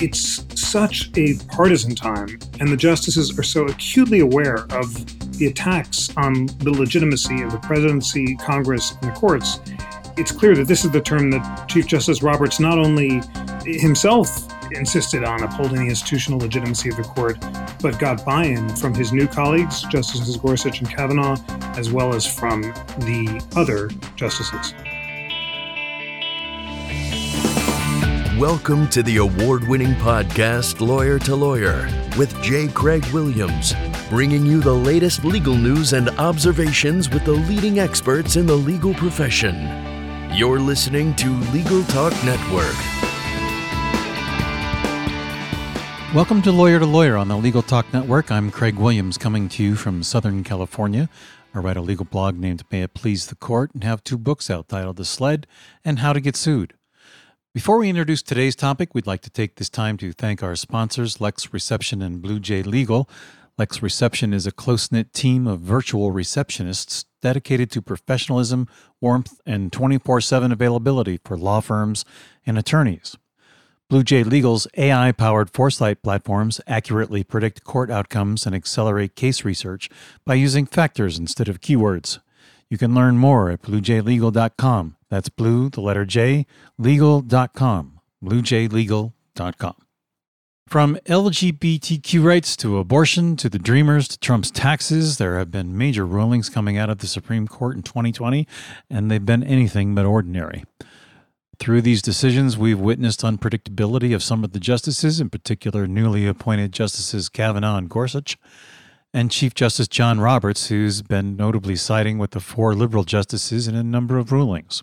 it's such a partisan time, and the justices are so acutely aware of the attacks on the legitimacy of the presidency, Congress, and the courts. It's clear that this is the term that Chief Justice Roberts not only himself insisted on upholding the institutional legitimacy of the court, but got buy in from his new colleagues, Justices Gorsuch and Kavanaugh, as well as from the other justices. Welcome to the award winning podcast, Lawyer to Lawyer, with J. Craig Williams, bringing you the latest legal news and observations with the leading experts in the legal profession. You're listening to Legal Talk Network. Welcome to Lawyer to Lawyer on the Legal Talk Network. I'm Craig Williams coming to you from Southern California. I write a legal blog named May It Please the Court and have two books out titled The Sled and How to Get Sued. Before we introduce today's topic, we'd like to take this time to thank our sponsors, Lex Reception and Blue J Legal. Lex Reception is a close knit team of virtual receptionists dedicated to professionalism, warmth, and 24 7 availability for law firms and attorneys. Blue J Legal's AI powered foresight platforms accurately predict court outcomes and accelerate case research by using factors instead of keywords. You can learn more at bluejlegal.com. That's blue, the letter J, legal.com. bluejlegal.com. From LGBTQ rights to abortion to the Dreamers to Trump's taxes, there have been major rulings coming out of the Supreme Court in 2020, and they've been anything but ordinary. Through these decisions, we've witnessed unpredictability of some of the justices, in particular newly appointed Justices Kavanaugh and Gorsuch and Chief Justice John Roberts, who's been notably siding with the four liberal justices in a number of rulings.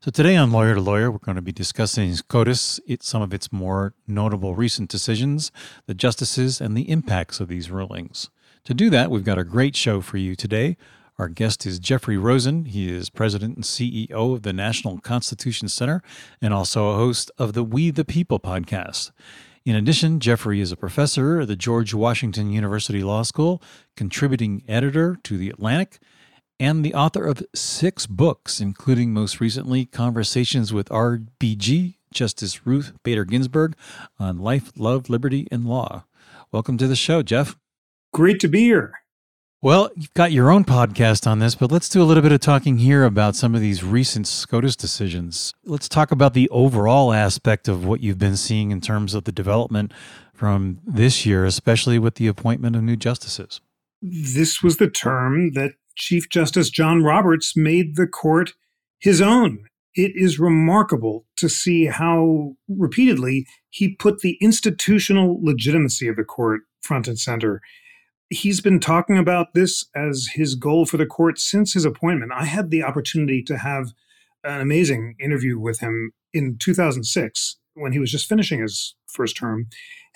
So today on Lawyer to Lawyer, we're going to be discussing SCOTUS, some of its more notable recent decisions, the justices, and the impacts of these rulings. To do that, we've got a great show for you today. Our guest is Jeffrey Rosen. He is president and CEO of the National Constitution Center and also a host of the We the People podcast. In addition, Jeffrey is a professor at the George Washington University Law School, contributing editor to The Atlantic, and the author of six books, including most recently Conversations with RBG, Justice Ruth Bader Ginsburg, on life, love, liberty, and law. Welcome to the show, Jeff. Great to be here. Well, you've got your own podcast on this, but let's do a little bit of talking here about some of these recent SCOTUS decisions. Let's talk about the overall aspect of what you've been seeing in terms of the development from this year, especially with the appointment of new justices. This was the term that Chief Justice John Roberts made the court his own. It is remarkable to see how repeatedly he put the institutional legitimacy of the court front and center he's been talking about this as his goal for the court since his appointment. I had the opportunity to have an amazing interview with him in 2006 when he was just finishing his first term.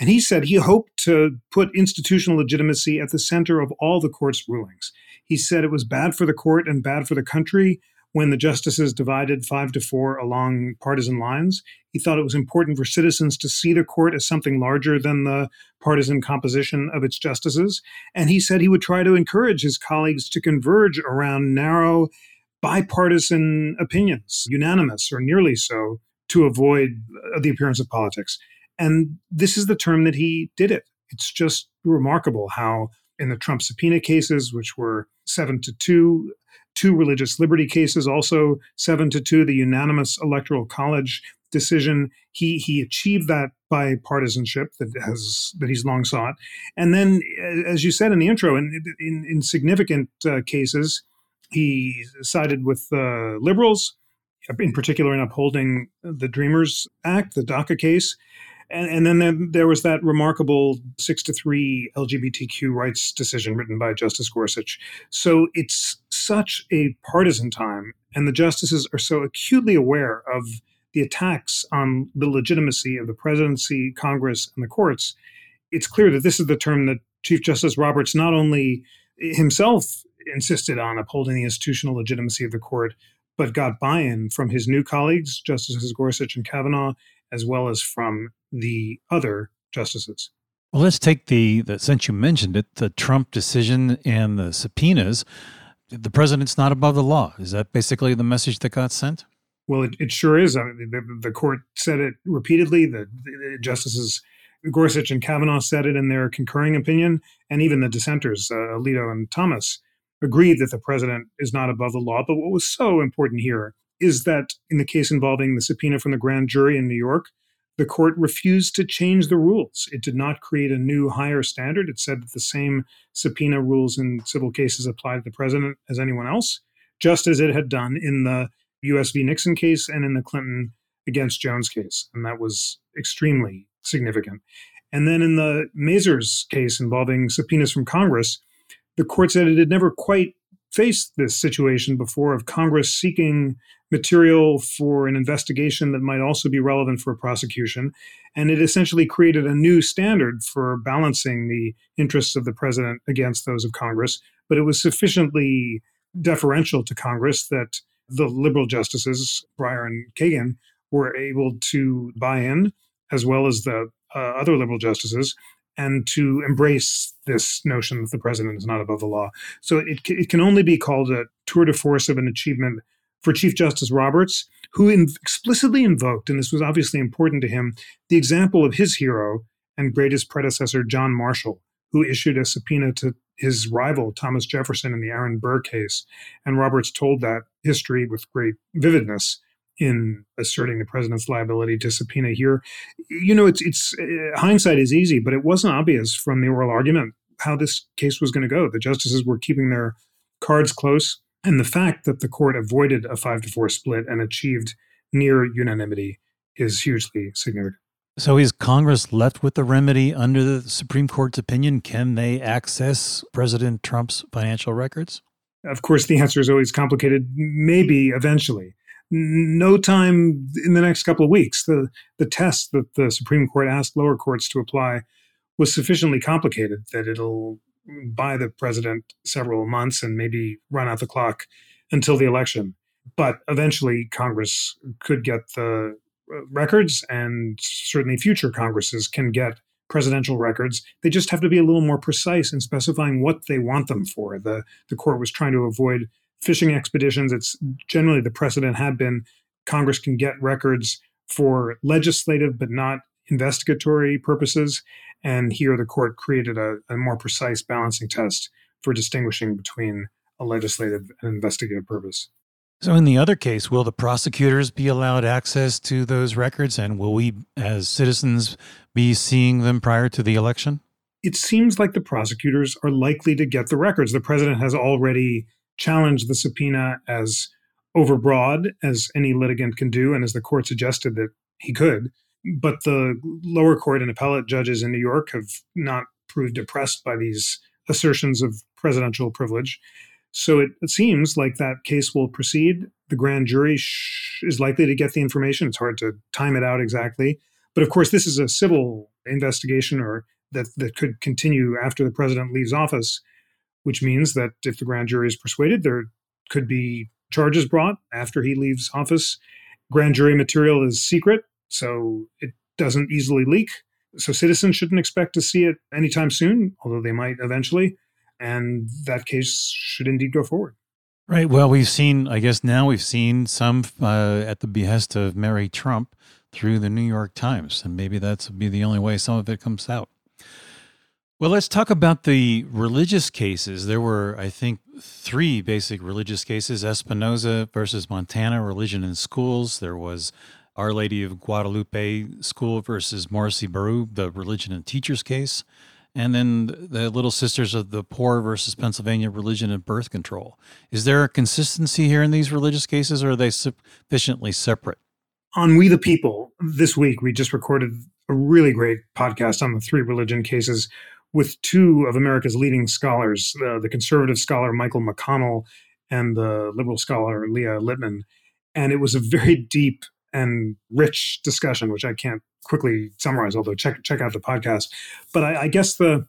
And he said he hoped to put institutional legitimacy at the center of all the court's rulings. He said it was bad for the court and bad for the country when the justices divided five to four along partisan lines. He thought it was important for citizens to see the court as something larger than the partisan composition of its justices. And he said he would try to encourage his colleagues to converge around narrow, bipartisan opinions, unanimous or nearly so, to avoid uh, the appearance of politics. And this is the term that he did it. It's just remarkable how, in the Trump subpoena cases, which were seven to two, two religious liberty cases, also seven to two, the unanimous electoral college decision. He he achieved that bipartisanship that has that he's long sought, and then, as you said in the intro, in in, in significant uh, cases, he sided with uh, liberals, in particular in upholding the Dreamers Act, the DACA case. And, and then there, there, was that remarkable six to three LGBTQ rights decision written by Justice Gorsuch. So it's such a partisan time, and the justices are so acutely aware of the attacks on the legitimacy of the presidency, Congress, and the courts. It's clear that this is the term that Chief Justice Roberts not only himself insisted on upholding the institutional legitimacy of the court, but got buy in from his new colleagues, Justices Gorsuch and Kavanaugh, as well as from the other justices. Well, let's take the, the since you mentioned it, the Trump decision and the subpoenas. The president's not above the law. Is that basically the message that got sent? Well, it, it sure is. I mean, the, the, court said it repeatedly. The, the, justices Gorsuch and Kavanaugh said it in their concurring opinion, and even the dissenters, uh, Alito and Thomas, agreed that the president is not above the law. But what was so important here is that in the case involving the subpoena from the grand jury in New York, the court refused to change the rules. It did not create a new higher standard. It said that the same subpoena rules in civil cases apply to the president as anyone else, just as it had done in the US v. Nixon case and in the Clinton against Jones case. And that was extremely significant. And then in the Mazars case involving subpoenas from Congress, the court said it had never quite faced this situation before of Congress seeking material for an investigation that might also be relevant for a prosecution. And it essentially created a new standard for balancing the interests of the president against those of Congress. But it was sufficiently deferential to Congress that the liberal justices, Breyer and Kagan, were able to buy in, as well as the uh, other liberal justices, and to embrace this notion that the president is not above the law. So it, it can only be called a tour de force of an achievement for Chief Justice Roberts, who in, explicitly invoked, and this was obviously important to him, the example of his hero and greatest predecessor, John Marshall, who issued a subpoena to his rival, Thomas Jefferson, in the Aaron Burr case. And Roberts told that history with great vividness in asserting the president's liability to subpoena here. You know, it's it's uh, hindsight is easy, but it wasn't obvious from the oral argument how this case was going to go. The justices were keeping their cards close, and the fact that the court avoided a five to four split and achieved near unanimity is hugely significant. So is Congress left with the remedy under the Supreme Court's opinion? Can they access President Trump's financial records? Of course, the answer is always complicated. Maybe eventually no time in the next couple of weeks. The the test that the Supreme Court asked lower courts to apply was sufficiently complicated that it'll buy the president several months and maybe run out the clock until the election. But eventually, Congress could get the uh, records, and certainly future Congresses can get presidential records. They just have to be a little more precise in specifying what they want them for. The the court was trying to avoid fishing expeditions, it's generally the precedent had been Congress can get records for legislative but not investigatory purposes. And here the court created a, a more precise balancing test for distinguishing between a legislative and investigative purpose. So, in the other case, will the prosecutors be allowed access to those records? And will we, as citizens, be seeing them prior to the election? It seems like the prosecutors are likely to get the records. The president has already challenge the subpoena as overbroad as any litigant can do, and as the court suggested that he could. But the lower court and appellate judges in New York have not proved depressed by these assertions of presidential privilege. So it, it seems like that case will proceed. The grand jury sh- is likely to get the information. It's hard to time it out exactly. But of course, this is a civil investigation or that, that could continue after the president leaves office which means that if the grand jury is persuaded, there could be charges brought after he leaves office. Grand jury material is secret, so it doesn't easily leak. So citizens shouldn't expect to see it anytime soon, although they might eventually. And that case should indeed go forward. Right. Well, we've seen, I guess now we've seen some uh, at the behest of Mary Trump through the New York Times. And maybe that's be the only way some of it comes out. Well, let's talk about the religious cases. There were, I think, three basic religious cases Espinoza versus Montana, religion in schools. There was Our Lady of Guadalupe School versus Morrissey-Berru, the religion and teachers case. And then the Little Sisters of the Poor versus Pennsylvania religion and birth control. Is there a consistency here in these religious cases, or are they sufficiently separate? On We the People, this week, we just recorded a really great podcast on the three religion cases with two of America's leading scholars, uh, the conservative scholar Michael McConnell and the liberal scholar Leah Littman. And it was a very deep and rich discussion, which I can't quickly summarize, although check check out the podcast. But I, I guess the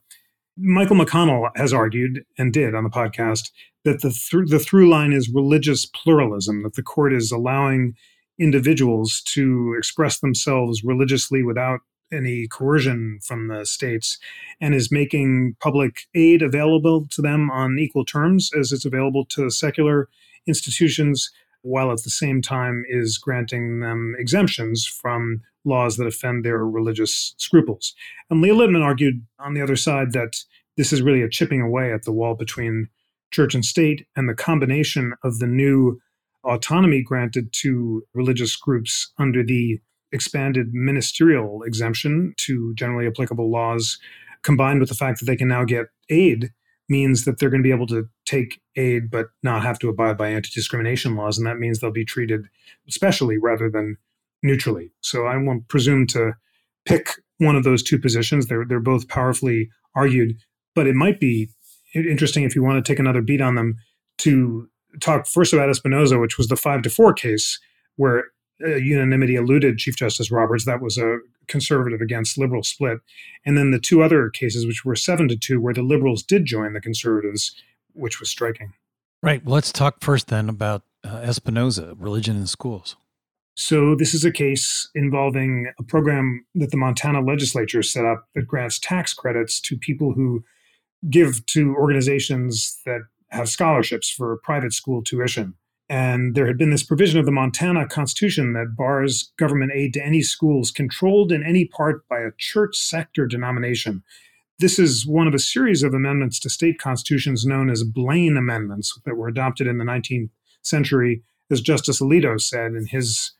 Michael McConnell has argued and did on the podcast that the th- the through line is religious pluralism, that the court is allowing individuals to express themselves religiously without any coercion from the states and is making public aid available to them on equal terms as it's available to secular institutions. while at the same time is granting them exemptions from laws that offend their religious scruples. And Leah Littman argued on the other side that this is really a chipping away at the wall between church and state, and the combination of the new autonomy granted to religious groups under the expanded ministerial exemption to generally applicable laws, combined with the fact that they can now get aid, means that they're going to be able to take aid but not have to abide by anti discrimination laws. And that means they'll be treated specially rather than neutrally. So I won't presume to pick one of those two positions. They're, they're both powerfully argued, but it might be interesting if you want to take another beat on them to talk first about Espinoza, which was the five to four case where uh, unanimity eluded Chief Justice Roberts. That was a conservative against liberal split. And then the two other cases, which were seven to two, where the liberals did join the conservatives, which was striking. Right. Well, let's talk first then about uh, Espinoza, religion in schools. So, this is a case involving a program that the Montana legislature set up that grants tax credits to people who give to organizations that have scholarships for private school tuition. And there had been this provision of the Montana Constitution that bars government aid to any schools controlled in any part by a church sector denomination. This is one of a series of amendments to state constitutions known as Blaine Amendments that were adopted in the 19th century, as Justice Alito said in his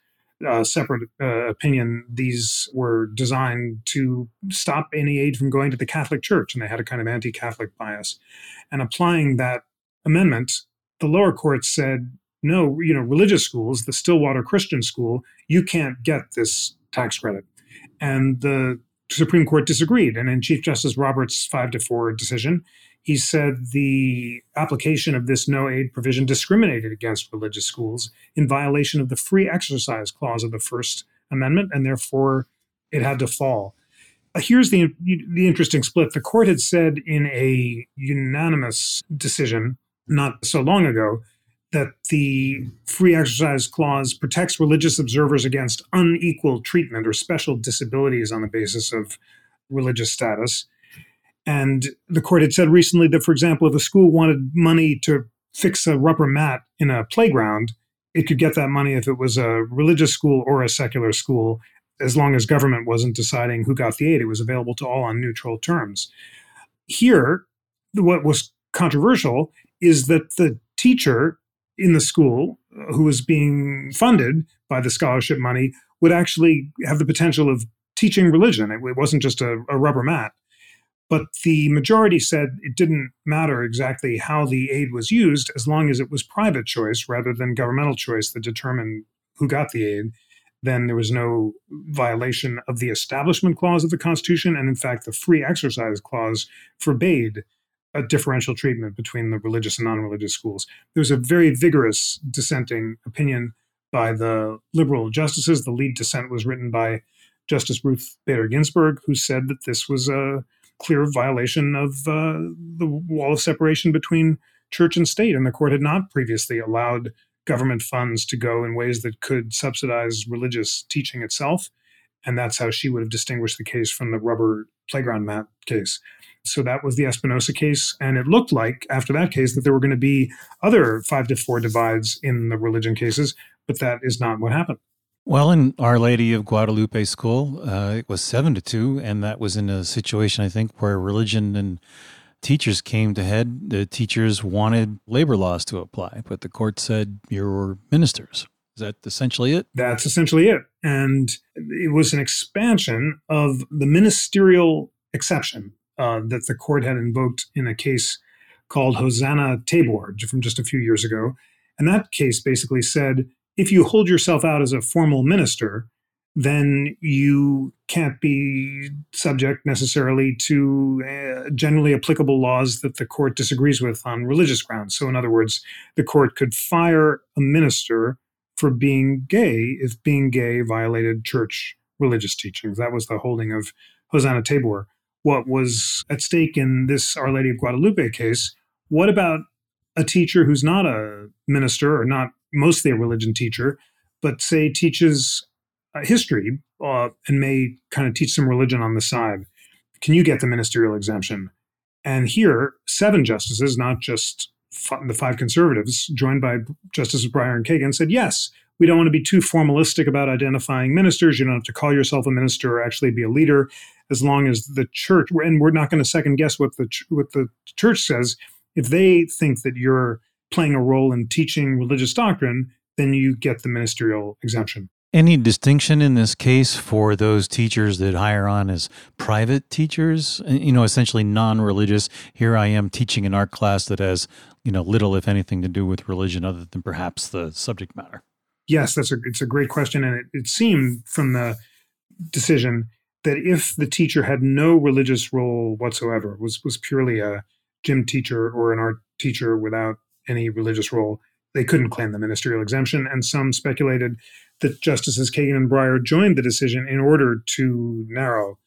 uh, separate uh, opinion, these were designed to stop any aid from going to the Catholic Church, and they had a kind of anti Catholic bias. And applying that amendment, the lower court said, no, you know, religious schools, the Stillwater Christian School, you can't get this tax credit. And the Supreme Court disagreed. And in Chief Justice Roberts' five to four decision, he said the application of this no aid provision discriminated against religious schools in violation of the free exercise clause of the First Amendment, and therefore it had to fall. Uh, here's the, the interesting split. The court had said in a unanimous decision not so long ago that the free exercise clause protects religious observers against unequal treatment or special disabilities on the basis of religious status. And the court had said recently that, for example, if a school wanted money to fix a rubber mat in a playground, it could get that money if it was a religious school or a secular school, as long as government wasn't deciding who got the aid. It was available to all on neutral terms. Here, what was controversial is that the teacher in the school uh, who was being funded by the scholarship money would actually have the potential of teaching religion. It, wasn't just a, a rubber mat. But the majority said it didn't matter exactly how the aid was used as long as it was private choice rather than governmental choice that determined who got the aid. Then there was no violation of the Establishment Clause of the Constitution. And in fact, the Free Exercise Clause forbade a differential treatment between the religious and non religious schools. There was a very vigorous dissenting opinion by the liberal justices. The lead dissent was written by Justice Ruth Bader Ginsburg, who said that this was a clear violation of uh, the wall of separation between church and state. And the court had not previously allowed government funds to go in ways that could subsidize religious teaching itself. And that's how she would have distinguished the case from the rubber playground mat case. So that was the Espinoza case. And it looked like after that case that there were going to be other five to four divides in the religion cases, but that is not what happened. Well, in Our Lady of Guadalupe School, uh, it was seven to two, and that was in a situation, I think, where religion and teachers came to head. The teachers wanted labor laws to apply, but the court said you're ministers. Is that essentially it? That's essentially it. And it was an expansion of the ministerial exception uh, that the court had invoked in a case called Hosanna Tabor from just a few years ago. And that case basically said if you hold yourself out as a formal minister, then you can't be subject necessarily to uh, generally applicable laws that the court disagrees with on religious grounds. So, in other words, the court could fire a minister for being gay if being gay violated church religious teachings. That was the holding of Hosanna Tabor. What was at stake in this Our Lady of Guadalupe case? What about a teacher who's not a minister or not mostly a religion teacher, but say teaches uh, history uh, and may kind of teach some religion on the side. Can you get the ministerial exemption? And here, seven justices, not just the five conservatives, joined by Justices Breyer and Kagan, said yes. We don't want to be too formalistic about identifying ministers. You don't have to call yourself a minister or actually be a leader, as long as the church. And we're not going to second guess what the what the church says. If they think that you're playing a role in teaching religious doctrine, then you get the ministerial exemption. Any distinction in this case for those teachers that hire on as private teachers, uh, you know, essentially non-religious? Here I am teaching an art class that has, you know, little if anything to do with religion other than perhaps the subject matter. Yes, that's a it's a great question and it, it seemed from the decision that if the teacher had no religious role whatsoever, was was purely a gym teacher or an art teacher without any religious role, they couldn't claim the ministerial exemption. And some speculated that Justices Kagan and Breyer joined the decision in order to narrow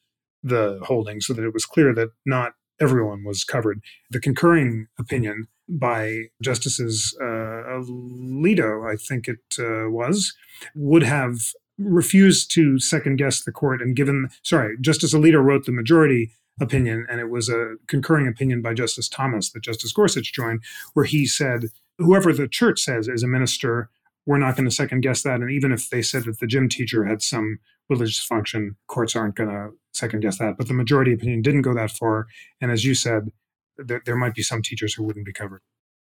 the holding so that it was clear that not everyone was covered. The concurring opinion by Justices uh, Alito, I think it uh, was, would have refused to second guess the court and given, sorry, Justice Alito wrote the majority opinion, and it was a concurring opinion by Justice Thomas that Justice Gorsuch joined, where he said, whoever the church says is a minister we're not going to second guess that. And even if they said that the gym teacher had some religious function, courts aren't going to second guess that. But the majority opinion didn't go that far. And as you said, th- there might be some teachers who wouldn't be covered.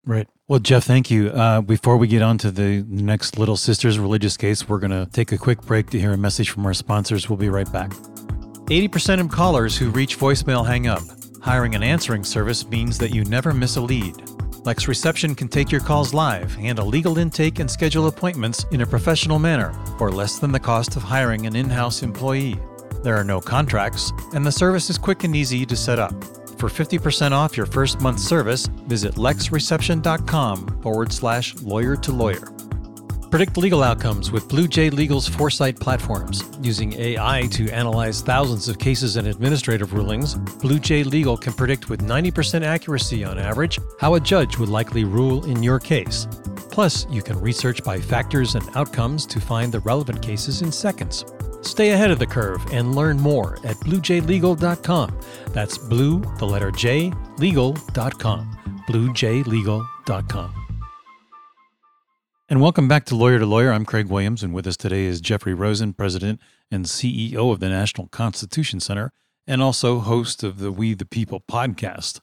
Right. Well, Jeff, thank you. Uh, before we get on to the next Little Sisters religious case, we're going to take a quick break to hear a message from our sponsors. We'll be right back. 80% of callers who reach voicemail hang up. Hiring an answering service means that you never miss a lead. Lex Reception can take your calls live, handle legal intake, and schedule appointments in a professional manner for less than the cost of hiring an in house employee. There are no contracts, and the service is quick and easy to set up. For 50% off your first month's service, visit lexreception.com forward slash lawyer to lawyer. Predict legal outcomes with Blue J Legal's Foresight platforms. Using AI to analyze thousands of cases and administrative rulings, Blue J Legal can predict with 90% accuracy on average how a judge would likely rule in your case. Plus, you can research by factors and outcomes to find the relevant cases in seconds. Stay ahead of the curve and learn more at bluejlegal.com. That's blue, the letter J, legal.com. bluejlegal.com. And welcome back to Lawyer to Lawyer. I'm Craig Williams, and with us today is Jeffrey Rosen, President and CEO of the National Constitution Center, and also host of the We the People podcast.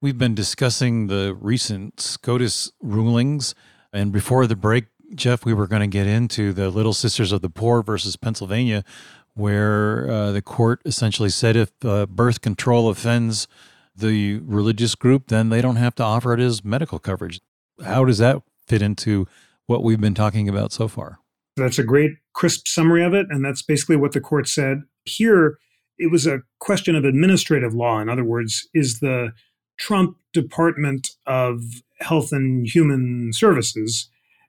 We've been discussing the recent SCOTUS rulings, and before the break, Jeff, we were going to get into the Little Sisters of the Poor versus Pennsylvania, where uh, the court essentially said if uh, birth control offends the religious group, then they don't have to offer it as medical coverage. How does that fit into what we've been talking about so far. That's a great, crisp summary of it. And that's basically what the court said. Here, it was a question of administrative law. In other words, is the Trump Department of Health and Human Services,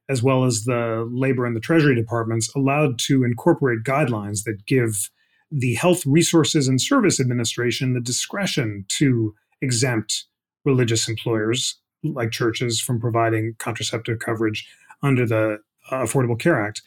as well as the Labor and the Treasury Departments, allowed to incorporate guidelines that give the Health Resources and Service Administration the discretion to exempt religious employers like churches from providing contraceptive coverage under the uh, Affordable Care Act.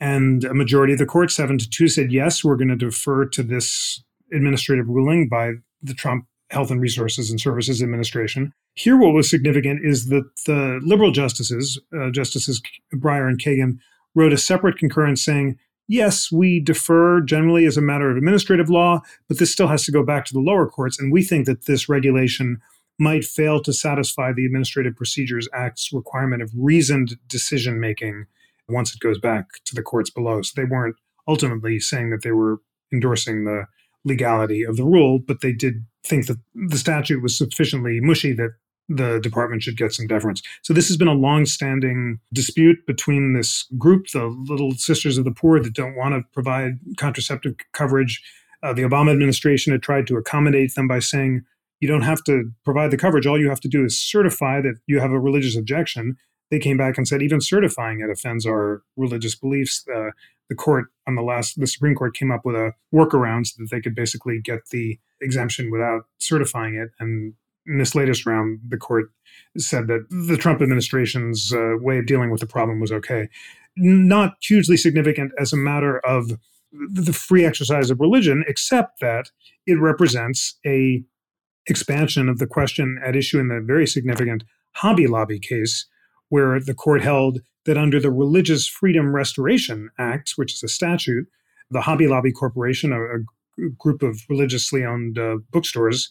And a majority of the court, seven to two, said, yes, we're going to defer to this administrative ruling by the Trump Health and Resources and Services Administration. Here, what was significant is that the liberal justices, uh, Justices Breyer and Kagan, wrote a separate concurrence saying, yes, we defer generally as a matter of administrative law, but this still has to go back to the lower courts. And we think that this regulation might fail to satisfy the Administrative Procedures Act's requirement of reasoned decision making once it goes back to the courts below. So they weren't ultimately saying that they were endorsing the legality of the rule, but they did think that the statute was sufficiently mushy that the department should get some deference. So this has been a long-standing dispute between this group, the Little Sisters of the Poor, that don't want to provide contraceptive coverage. Uh, the Obama administration had tried to accommodate them by saying, you don't have to provide the coverage. All you have to do is certify that you have a religious objection. They came back and said even certifying it offends our religious beliefs. Uh, the court on the last, the Supreme Court came up with a workaround so that they could basically get the exemption without certifying it. And in this latest round, the court said that the Trump administration's uh, way of dealing with the problem was okay. Not hugely significant as a matter of the free exercise of religion, except that it represents a expansion of the question at issue in the very significant Hobby Lobby case, where the court held that under the Religious Freedom Restoration Act, which is a statute, the Hobby Lobby Corporation, a, a group of religiously owned uh, bookstores,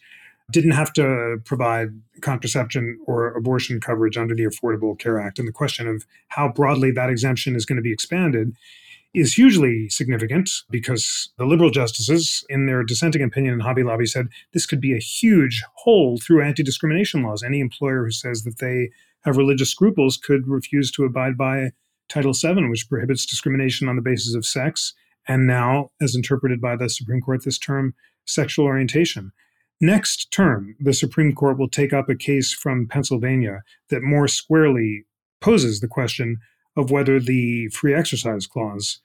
didn't have to provide contraception or abortion coverage under the Affordable Care Act. And the question of how broadly that exemption is going to be expanded is hugely significant because the liberal justices, in their dissenting opinion in Hobby Lobby, said this could be a huge hole through anti discrimination laws. Any employer who says that they have religious scruples could refuse to abide by Title VII, which prohibits discrimination on the basis of sex, and now, as interpreted by the Supreme Court, this term, sexual orientation. Next term, the Supreme Court will take up a case from Pennsylvania that more squarely poses the question of whether the free exercise clause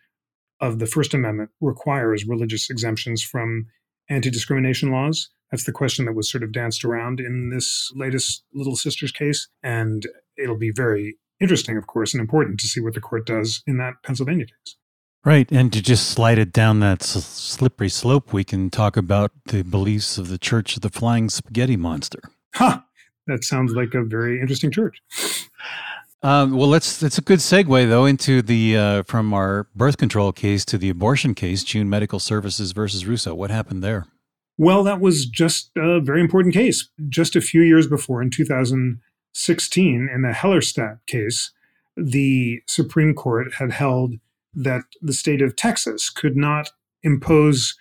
of the First Amendment requires religious exemptions from anti discrimination laws. That's the question that was sort of danced around in this latest Little Sisters case. And it'll be very interesting, of course, and important to see what the court does in that Pennsylvania case. Right. And to just slide it down that slippery slope, we can talk about the beliefs of the Church of the Flying Spaghetti Monster. Ha! That sounds like a very interesting church. Um, well, let's. It's a good segue though into the uh, from our birth control case to the abortion case, June Medical Services versus Russo. What happened there? Well, that was just a very important case. Just a few years before, in 2016, in the Hellerstedt case, the Supreme Court had held that the state of Texas could not impose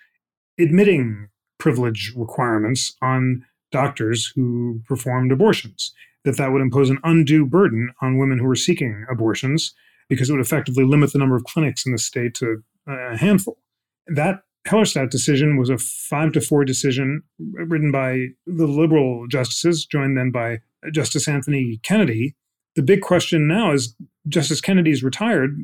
admitting privilege requirements on doctors who performed abortions that that would impose an undue burden on women who were seeking abortions because it would effectively limit the number of clinics in the state to a handful. That Hellerstedt decision was a five to four decision written by the liberal justices, joined then by Justice Anthony Kennedy. The big question now is Justice Kennedy's retired.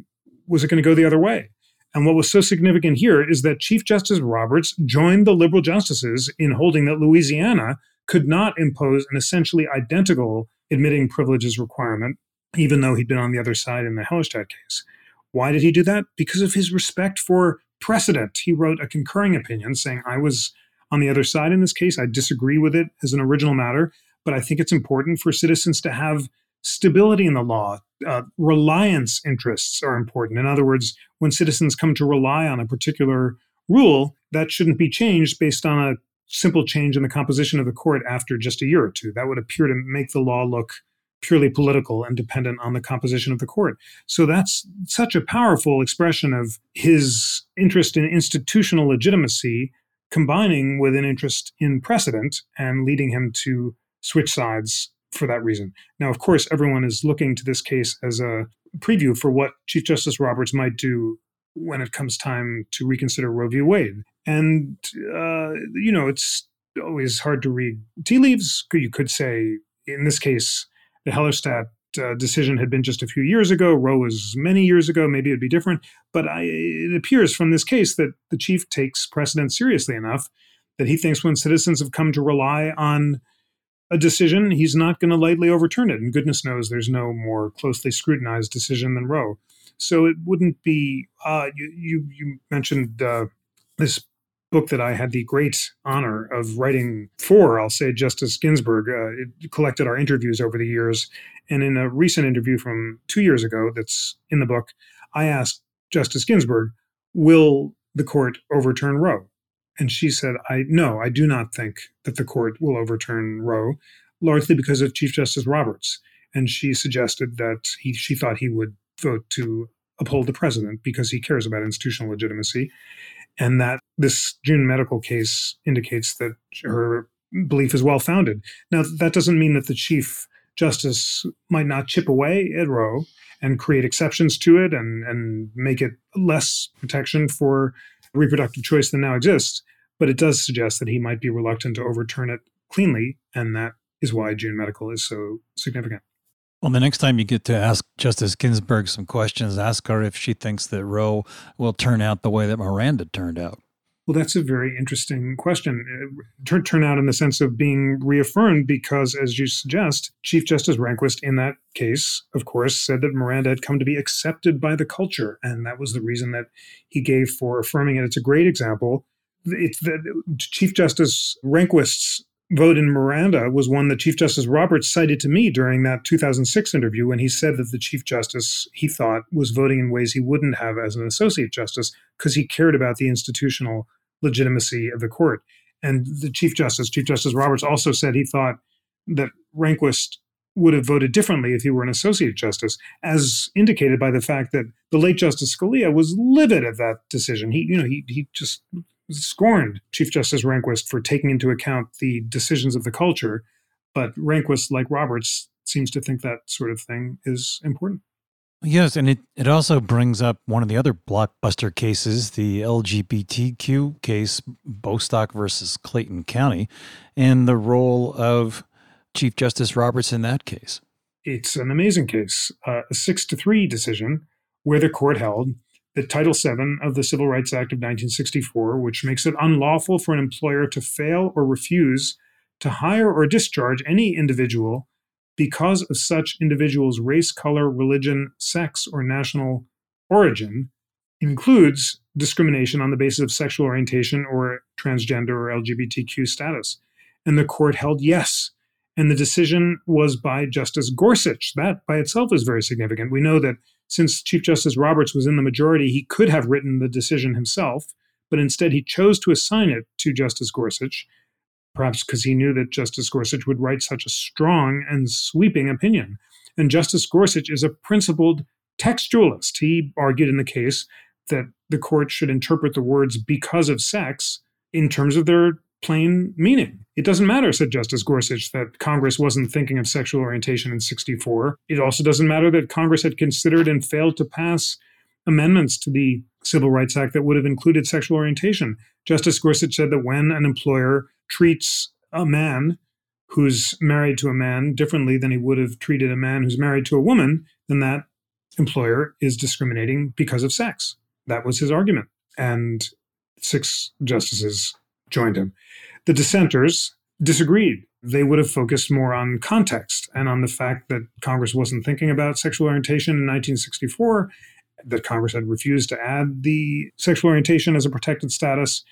Was it going to go the other way? And what was so significant here is that Chief Justice Roberts joined the liberal justices in holding that Louisiana could not impose an essentially identical admitting privileges requirement, even though he'd been on the other side in the Hellerstedt case. Why did he do that? Because of his respect for precedent. He wrote a concurring opinion saying, I was on the other side in this case. I disagree with it as an original matter, but I think it's important for citizens to have stability in the law. Uh, reliance interests are important. In other words, when citizens come to rely on a particular rule, that shouldn't be changed based on a simple change in the composition of the court after just a year or two. That would appear to make the law look purely political and dependent on the composition of the court. So that's such a powerful expression of his interest in institutional legitimacy combining with an interest in precedent and leading him to switch sides for that reason. Now, of course, everyone is looking to this case as a preview for what Chief Justice Roberts might do when it comes time to reconsider Roe v. Wade. And, uh, you know, it's always hard to read tea leaves. You could say, in this case, the Hellerstedt uh, decision had been just a few years ago. Roe was many years ago. Maybe it'd be different. But I, it appears from this case that the chief takes precedent seriously enough that he thinks when citizens have come to rely on a decision, he's not going to lightly overturn it. And goodness knows there's no more closely scrutinized decision than Roe. So it wouldn't be. Uh, you, you, you mentioned uh, this book that I had the great honor of writing for, I'll say, Justice Ginsburg. Uh, it collected our interviews over the years. And in a recent interview from two years ago that's in the book, I asked Justice Ginsburg, Will the court overturn Roe? And she said, I no, I do not think that the court will overturn Roe, largely because of Chief Justice Roberts. And she suggested that he, she thought he would vote to uphold the president because he cares about institutional legitimacy and that this June medical case indicates that her belief is well founded. Now, that doesn't mean that the Chief Justice might not chip away at Roe and create exceptions to it and, and make it less protection for reproductive choice than now exists. But it does suggest that he might be reluctant to overturn it cleanly, and that is why June Medical is so significant. Well, the next time you get to ask Justice Ginsburg some questions, ask her if she thinks that Roe will turn out the way that Miranda turned out. Well, that's a very interesting question. Turn, turn out in the sense of being reaffirmed, because as you suggest, Chief Justice Rehnquist in that case, of course, said that Miranda had come to be accepted by the culture. And that was the reason that he gave for affirming it. It's a great example. It's that Chief Justice Rehnquist's vote in Miranda was one that Chief Justice Roberts cited to me during that 2006 interview when he said that the Chief Justice, he thought, was voting in ways he wouldn't have as an Associate Justice because he cared about the institutional legitimacy of the court. And the Chief Justice, Chief Justice Roberts, also said he thought that Rehnquist would have voted differently if he were an Associate Justice, as indicated by the fact that the late Justice Scalia was livid at that decision. He, you know, he he just scorned Chief Justice Rehnquist for taking into account the decisions of the culture, but Rehnquist, like Roberts, seems to think that sort of thing is important. Yes, and it, it also brings up one of the other blockbuster cases, the LGBTQ case, Bostock versus Clayton County, and the role of Chief Justice Roberts in that case. It's an amazing case, uh, a six to three decision where the court held that Title VII of the Civil Rights Act of 1964, which makes it unlawful for an employer to fail or refuse to hire or discharge any individual because of such individual's race, color, religion, sex, or national origin, includes discrimination on the basis of sexual orientation or transgender or LGBTQ status. And the court held yes. And the decision was by Justice Gorsuch. That by itself is very significant. We know that since Chief Justice Roberts was in the majority, he could have written the decision himself, but instead he chose to assign it to Justice Gorsuch, perhaps because he knew that Justice Gorsuch would write such a strong and sweeping opinion. And Justice Gorsuch is a principled textualist. He argued in the case that the court should interpret the words because of sex in terms of their plain meaning. It doesn't matter, said Justice Gorsuch, that Congress wasn't thinking of sexual orientation in 64. It also doesn't matter that Congress had considered and failed to pass amendments to the Civil Rights Act that would have included sexual orientation. Justice Gorsuch said that when an employer treats a man who's married to a man differently than he would have treated a man who's married to a woman, then that employer is discriminating because of sex. That was his argument. And six justices joined him. The dissenters disagreed. They would have focused more on context and on the fact that Congress wasn't thinking about sexual orientation in 1964, that Congress had refused to add the sexual orientation as a protected status,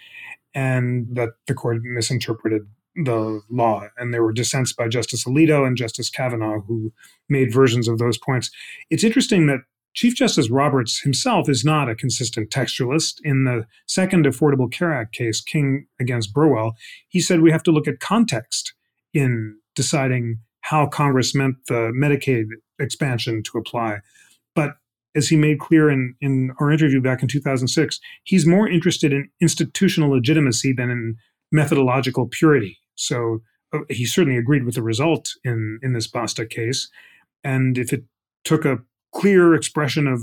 and that the court misinterpreted the law. And there were dissents by Justice Alito and Justice Kavanaugh who made versions of those points. It's interesting that Chief Justice Roberts himself is not a consistent textualist. In the second Affordable Care Act case, King against Burwell, he said we have to look at context in deciding how Congress meant the Medicaid expansion to apply. But as he made clear in, in our interview back in 2006, he's more interested in institutional legitimacy than in methodological purity. So uh, he certainly agreed with the result in, in this Bostock case. And if it took a clear expression of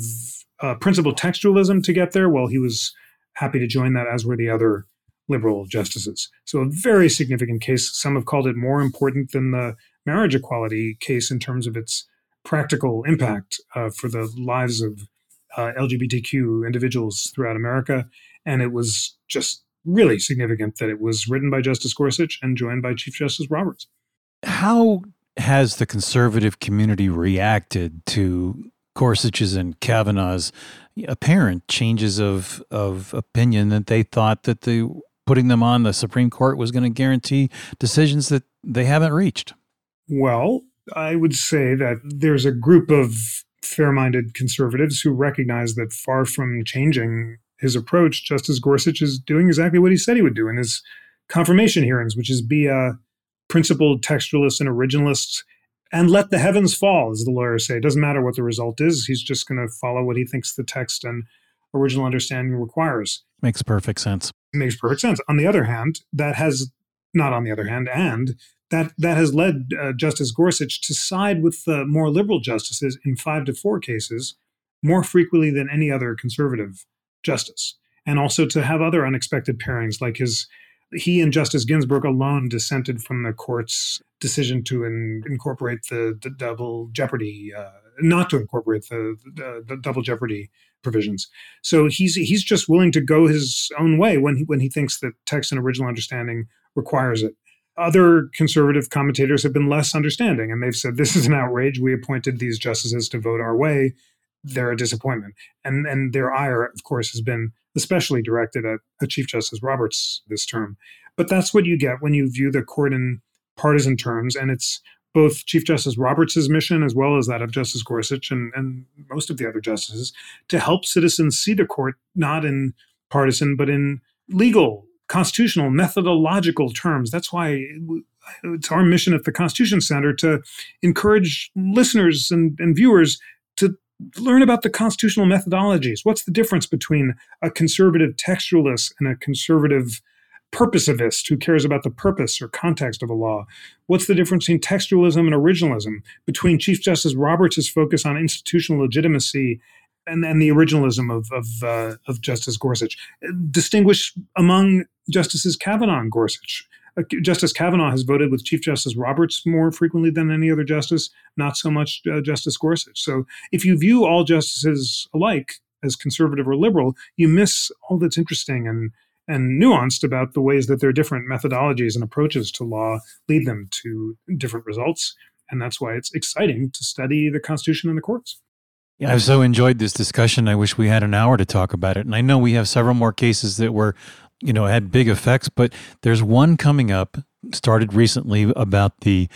uh, textualism to get there. Well, he was happy to join that, as were the other liberal justices. So, a very significant case. Some have called it more important than the marriage equality case in terms of its practical impact uh, for the lives of uh, LGBTQ individuals throughout America. And it was just really significant that it was written by Justice Gorsuch and joined by Chief Justice Roberts. How has the conservative community reacted to Gorsuch's and Kavanaugh's apparent changes of of opinion that they thought that the putting them on the Supreme Court was going to guarantee decisions that they haven't reached. Well, I would say that there's a group of fair-minded conservatives who recognize that far from changing his approach, Justice Gorsuch is doing exactly what he said he would do in his confirmation hearings, which is be a principled textualist and originalist and let the heavens fall, as the lawyers say. It doesn't matter what the result is. He's just going to follow what he thinks the text and original understanding requires. Makes perfect sense. It makes perfect sense. On the other hand, that has not on the other hand, and that that has led uh, Justice Gorsuch to side with the more liberal justices in five to four cases more frequently than any other conservative justice, and also to have other unexpected pairings like his he and Justice Ginsburg alone dissented from the court's decision to in, incorporate the, the, double jeopardy, uh, not to incorporate the, the, the, double jeopardy provisions. So he's he's just willing to go his own way when he when he thinks that text and original understanding requires it. Other conservative commentators have been less understanding, and they've said this is an outrage. We appointed these justices to vote our way. They're a disappointment, and and their ire, of course, has been especially directed at, at Chief Justice Roberts this term. But that's what you get when you view the court in partisan terms. And it's both Chief Justice Roberts' mission as well as that of Justice Gorsuch and, and most of the other justices to help citizens see the court not in partisan, but in legal, constitutional, methodological terms. That's why it's our mission at the Constitution Center to encourage listeners and, and viewers to learn about the constitutional methodologies. What's the difference between a conservative textualist and a conservative purposivist who cares about the purpose or context of a law? What's the difference between textualism and originalism? Between Chief Justice Roberts' focus on institutional legitimacy and, and the originalism of of, uh, of Justice Gorsuch? Distinguish among Justices Kavanaugh and Gorsuch. Uh, Justice Kavanaugh has voted with Chief Justice Roberts more frequently than any other justice, not so much uh, Justice Gorsuch. So if you view all justices alike as conservative or liberal, you miss all that's interesting and and nuanced about the ways that their different methodologies and approaches to law lead them to different results. And that's why it's exciting to study the Constitution and the courts. Yeah, I've so enjoyed this discussion. I wish we had an hour to talk about it. And I know we have several more cases that were, you know, had big effects, but there's one coming up, started recently about the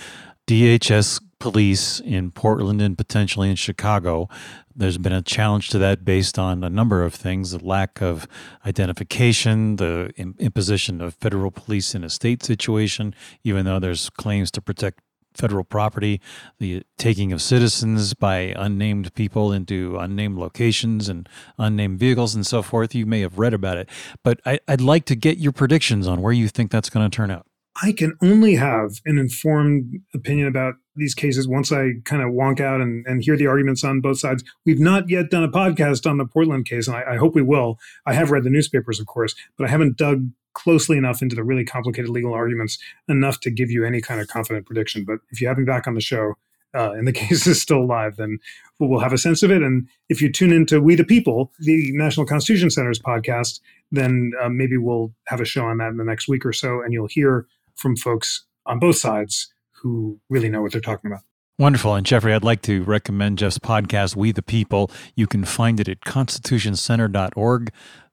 DHS police in Portland and potentially in Chicago. There's been a challenge to that based on a number of things the lack of identification, the imposition of federal police in a state situation, even though there's claims to protect federal property, the taking of citizens by unnamed people into unnamed locations and unnamed vehicles and so forth. You may have read about it, but I, would like to get your predictions on where you think that's going to turn out. I can only have an informed opinion about these cases once I kind of wonk out and, and hear the arguments on both sides. We've not yet done a podcast on the Portland case, and I, I hope we will. I have read the newspapers, of course, but I haven't dug closely enough into the really complicated legal arguments enough to give you any kind of confident prediction. But if you have me back on the show uh, and the case is still live, then we'll have a sense of it. And if you tune into We the People, the National Constitution Center's podcast, then uh, maybe we'll have a show on that in the next week or so, and you'll hear from folks on both sides who really know what they're talking about. Wonderful. And Jeffrey, I'd like to recommend Jeff's podcast, We the People. You can find it at constitutioncenter.org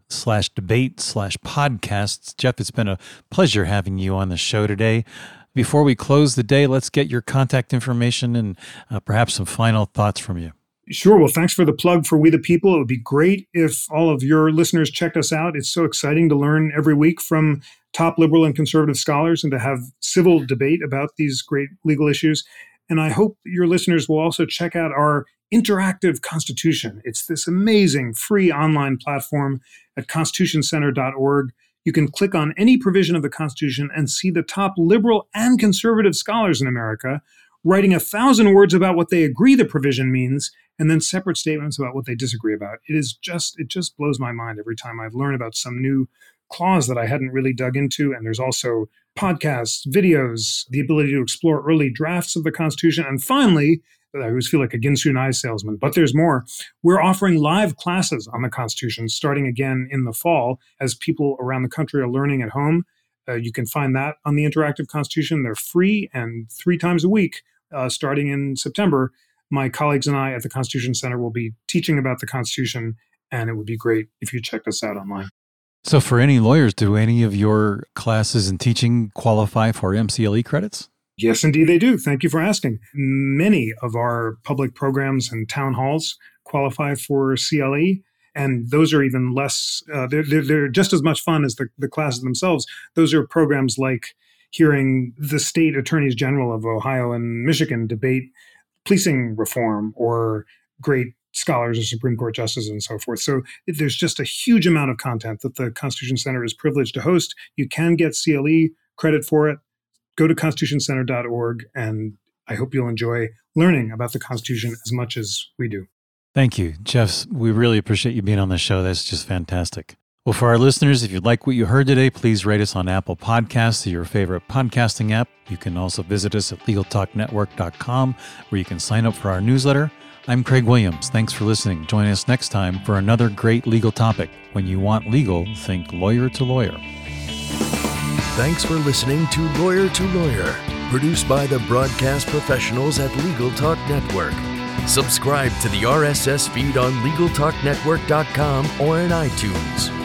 slash debate slash podcasts. Jeff, it's been a pleasure having you on the show today. Before we close the day, let's get your contact information and uh, perhaps some final thoughts from you. Sure. Well, thanks for the plug for We the People. It would be great if all of your listeners checked us out. It's so exciting to learn every week from top liberal and conservative scholars and to have civil debate about these great legal issues. And I hope your listeners will also check out our interactive constitution. It's this amazing free online platform at constitutioncenter.org. You can click on any provision of the Constitution and see the top liberal and conservative scholars in America writing a thousand words about what they agree the provision means and then separate statements about what they disagree about. It is just, it just blows my mind every time I learn about some new clause that I hadn't really dug into. And there's also podcasts, videos, the ability to explore early drafts of the Constitution. And finally, I always feel like a Ginsu knife salesman, but there's more. We're offering live classes on the Constitution starting again in the fall as people around the country are learning at home. Uh, you can find that on the Interactive Constitution. They're free and three times a week uh, starting in September. My colleagues and I at the Constitution Center will be teaching about the Constitution, and it would be great if you checked us out online. So, for any lawyers, do any of your classes and teaching qualify for MCLE credits? Yes, indeed, they do. Thank you for asking. Many of our public programs and town halls qualify for CLE, and those are even less, uh, they're, they're, they're, just as much fun as the, the classes themselves. Those are programs like hearing the state attorneys general of Ohio and Michigan debate policing reform or great scholars or Supreme Court justices and so forth. So there's just a huge amount of content that the Constitution Center is privileged to host. You can get CLE credit for it. Go to constitutioncenter.org and I hope you'll enjoy learning about the Constitution as much as we do. Thank you, Jeff. We really appreciate you being on the show. That's just fantastic. Well, for our listeners, if you'd like what you heard today, please rate us on Apple Podcasts or your favorite podcasting app. You can also visit us at LegalTalkNetwork.com, where you can sign up for our newsletter. I'm Craig Williams. Thanks for listening. Join us next time for another great legal topic. When you want legal, think lawyer to lawyer. Thanks for listening to Lawyer to Lawyer, produced by the broadcast professionals at Legal Talk Network. Subscribe to the RSS feed on LegalTalkNetwork.com or in iTunes.